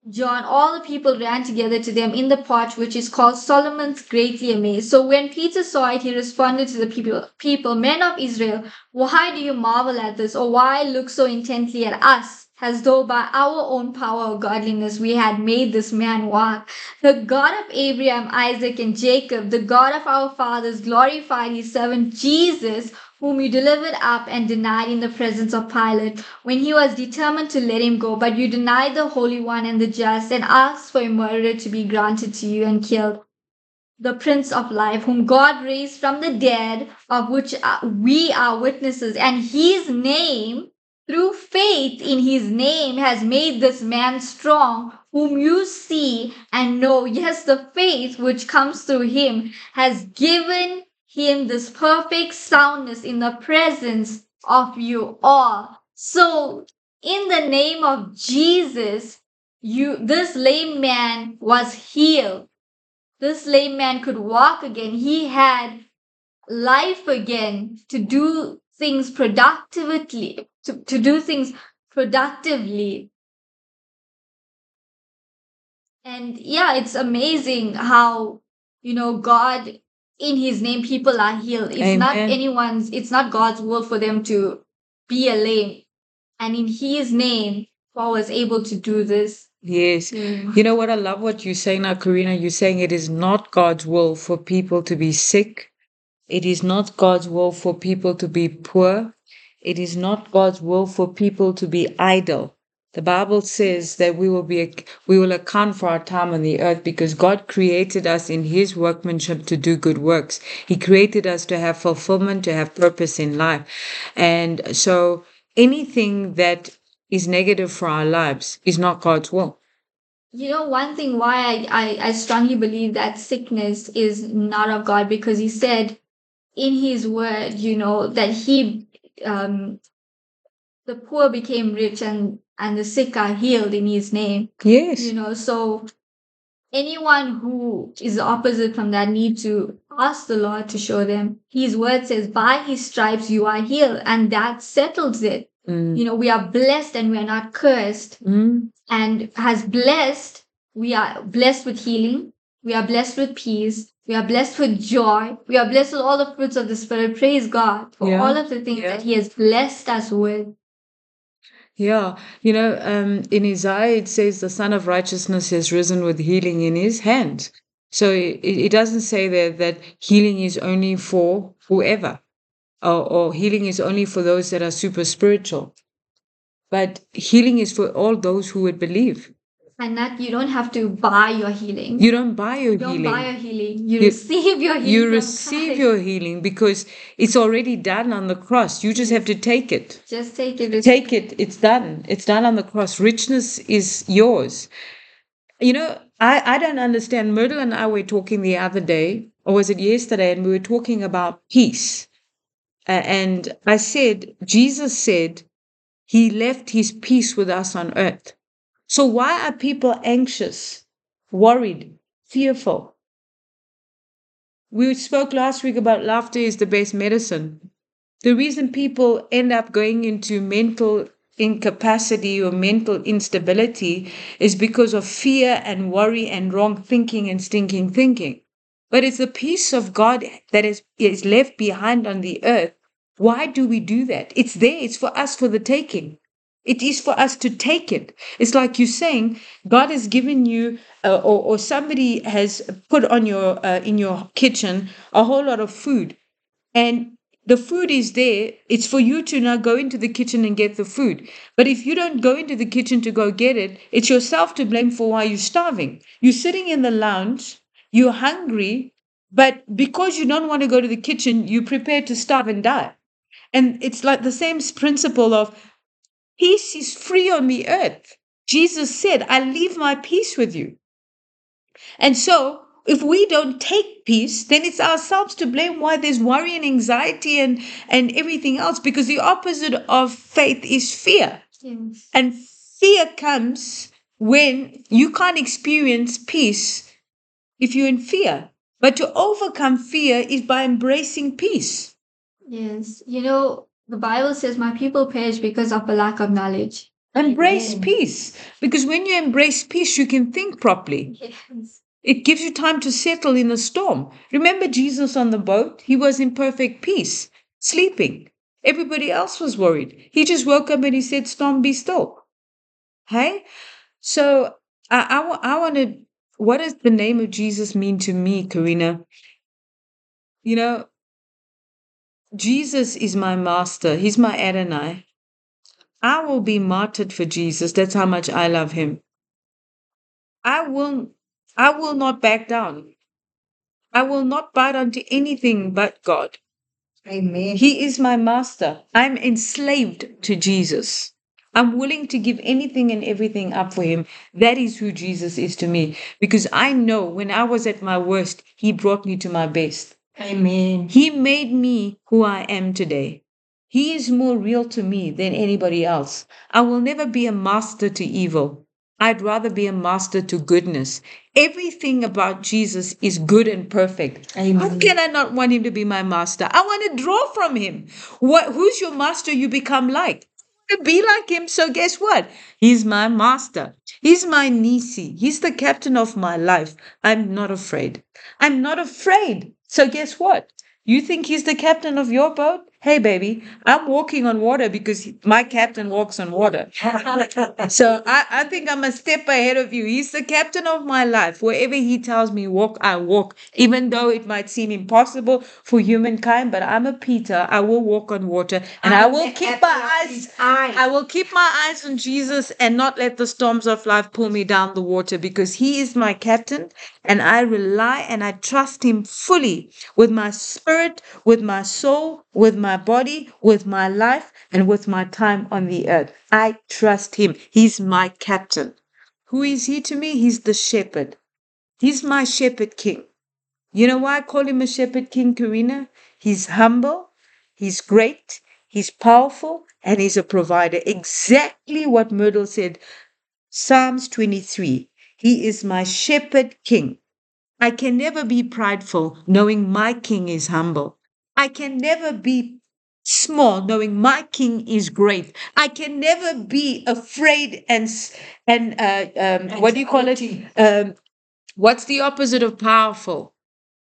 John, all the people ran together to them in the porch, which is called Solomon's, greatly amazed. So when Peter saw it, he responded to the people, people, Men of Israel, why do you marvel at this, or why look so intently at us, as though by our own power or godliness we had made this man walk? The God of Abraham, Isaac, and Jacob, the God of our fathers, glorified his servant Jesus, whom you delivered up and denied in the presence of Pilate, when he was determined to let him go. But you denied the Holy One and the just, and asked for a murderer to be granted to you and killed. The Prince of Life, whom God raised from the dead, of which uh, we are witnesses, and his name, through faith in his name, has made this man strong, whom you see and know. Yes, the faith which comes through him has given him this perfect soundness in the presence of you all. So, in the name of Jesus, you this lame man was healed. This lame man could walk again. He had life again to do things productively, to, to do things productively. And yeah, it's amazing how, you know, God in his name people are healed it's not anyone's it's not god's will for them to be a lame and in his name paul was able to do this Yes. Mm. You know what? I love what you're saying now, Karina. You're saying it is not God's will for people to be sick. It is not God's will for people to be poor. It is not God's will for people to be idle. The Bible says that we will be we will account for our time on the earth because God created us in his workmanship to do good works. He created us to have fulfillment, to have purpose in life. And so anything that is negative for our lives is not God's will. you know one thing why I, I i strongly believe that sickness is not of god because he said in his word you know that he um the poor became rich and and the sick are healed in his name Yes. you know so anyone who is the opposite from that need to ask the lord to show them his word says by his stripes you are healed and that settles it Mm. you know we are blessed and we are not cursed Mm. and has blessed we are blessed with healing we are blessed with peace we are blessed with joy we are blessed with all the fruits of the spirit praise god for Yeah, all of the things yeah. that he has blessed us with Yeah, you know, um, in Isaiah it says the Son of Righteousness has risen with healing in his hand. So it, it doesn't say there that healing is only for whoever, or, or healing is only for those that are super spiritual. But healing is for all those who would believe. And that you don't have to buy your healing. You don't buy your You don't healing. buy your healing. You, You- receive your healing. you receive your healing because it's already done on the cross. You just have to take it. just take it. Take it. It's done. It's done on the cross. Richness is yours. You know i i don't understand. Myrtle and i were talking the other day or was it yesterday and we were talking about peace. A- and i said jesus said he left his peace with us on earth so why are people anxious worried fearful we spoke last week about laughter is the best medicine the reason people end up going into mental incapacity or mental instability is because of fear and worry and wrong thinking and stinking thinking. But it's the peace of God that is, is left behind on the earth. Why do we do that? It's there, it's for us for the taking. It is for us to take it. It's like you're saying, God has given you, uh, or, or somebody has put on your uh, in your kitchen a whole lot of food, and the food is there. It's for you to now go into the kitchen and get the food. But if you don't go into the kitchen to go get it, it's yourself to blame for why you're starving. You're sitting in the lounge, you're hungry, but because you don't want to go to the kitchen, you're prepared to starve and die. And it's like the same principle of peace is free on the earth. Jesus said, I leave my peace with you. And so, if we don't take peace, then it's ourselves to blame why there's worry and anxiety and, and everything else, because the opposite of faith is fear. Yes. And fear comes when you can't experience peace if you're in fear. But to overcome fear is by embracing peace. Yes. You know, the Bible says, My people perish because of a lack of knowledge. Embrace Amen. peace. Because when you embrace peace, you can think properly. Yes. It gives you time to settle in a storm. Remember Jesus on the boat? He was in perfect peace, sleeping. Everybody else was worried. He just woke up and he said, Storm, be still. Hey? So I, I, I want to, what does the name of Jesus mean to me, Karina? You know, Jesus is my master. He's my Adonai. I will be martyred for Jesus. That's how much I love him. I will I will not back down. I will not bite onto anything but God. Amen. He is my master. I'm enslaved to Jesus. I'm willing to give anything and everything up for him. That is who Jesus is to me. Because I know when I was at my worst, he brought me to my best. Amen. He made me who I am today. He is more real to me than anybody else. I will never be a master to evil. I'd rather be a master to goodness. Everything about Jesus is good and perfect. How Amen. can I not want him to be my master? I want to draw from him. What who's your master you become like? To be like him. So guess what? He's my master. He's my Nissi. He's the captain of my life. I'm not afraid. I'm not afraid. So guess what? You think he's the captain of your boat? Hey baby, I'm walking on water because my captain walks on water. So I, I think I'm a step ahead of you. He's the captain of my life. Wherever he tells me walk, I walk. Even though it might seem impossible for humankind, but I'm a Peter. I will walk on water and I I'm will keep my eyes eye. I will keep my eyes on Jesus and not let the storms of life pull me down the water because he is my captain and I rely and I trust him fully with my spirit, with my soul, with my body, with my life, and with my time on the earth. I trust him. He's my captain. Who is he to me? He's the shepherd. He's my shepherd king. You know why I call him a shepherd king, Karina? He's humble, he's great, he's powerful, and he's a provider. Exactly what Myrtle said. Psalms 23. He is my shepherd king. I can never be prideful knowing my king is humble. I can never be small knowing my king is great. I can never be afraid and and uh, um, what do you call it? Um, what's the opposite of powerful?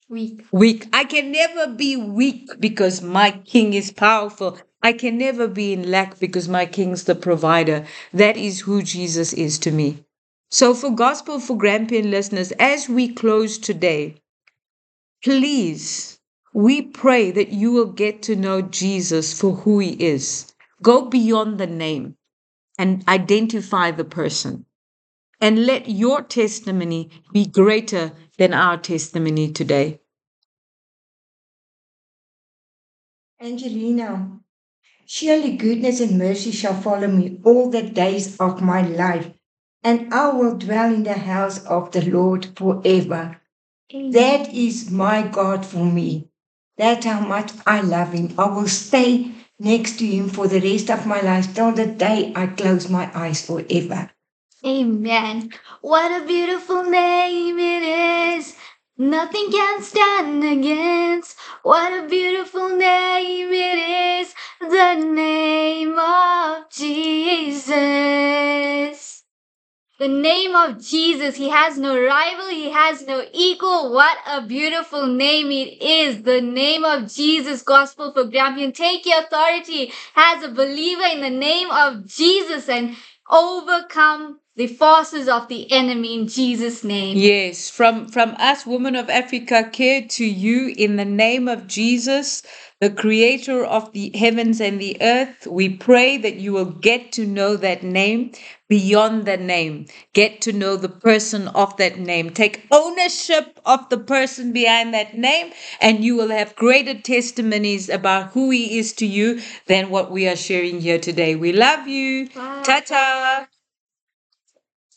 Weak. Weak. I can never be weak because my king is powerful. I can never be in lack because my king's the provider. That is who Jesus is to me. So, for Gospel for Grampian listeners, as we close today, please, we pray that you will get to know Jesus for who he is. Go beyond the name and identify the person. And let your testimony be greater than our testimony today. Angelina, surely goodness and mercy shall follow me all the days of my life, and I will dwell in the house of the Lord forever. That is my God for me. That's how much I love him. I will stay next to him for the rest of my life till the day I close my eyes forever. Amen. What a beautiful name it is. Nothing can stand against. What a beautiful name it is. The name of Jesus. The name of Jesus. He has no rival. He has no equal. What a beautiful name it is. The name of Jesus. Gospel for Grampian. Take your authority as a believer in the name of Jesus and overcome the forces of the enemy in Jesus' name. Yes, from from us, women of Africa, care to you in the name of Jesus, the creator of the heavens and the earth. We pray that you will get to know that name beyond the name. Get to know the person of that name. Take ownership of the person behind that name, and you will have greater testimonies about who he is to you than what we are sharing here today. We love you. Ta ta.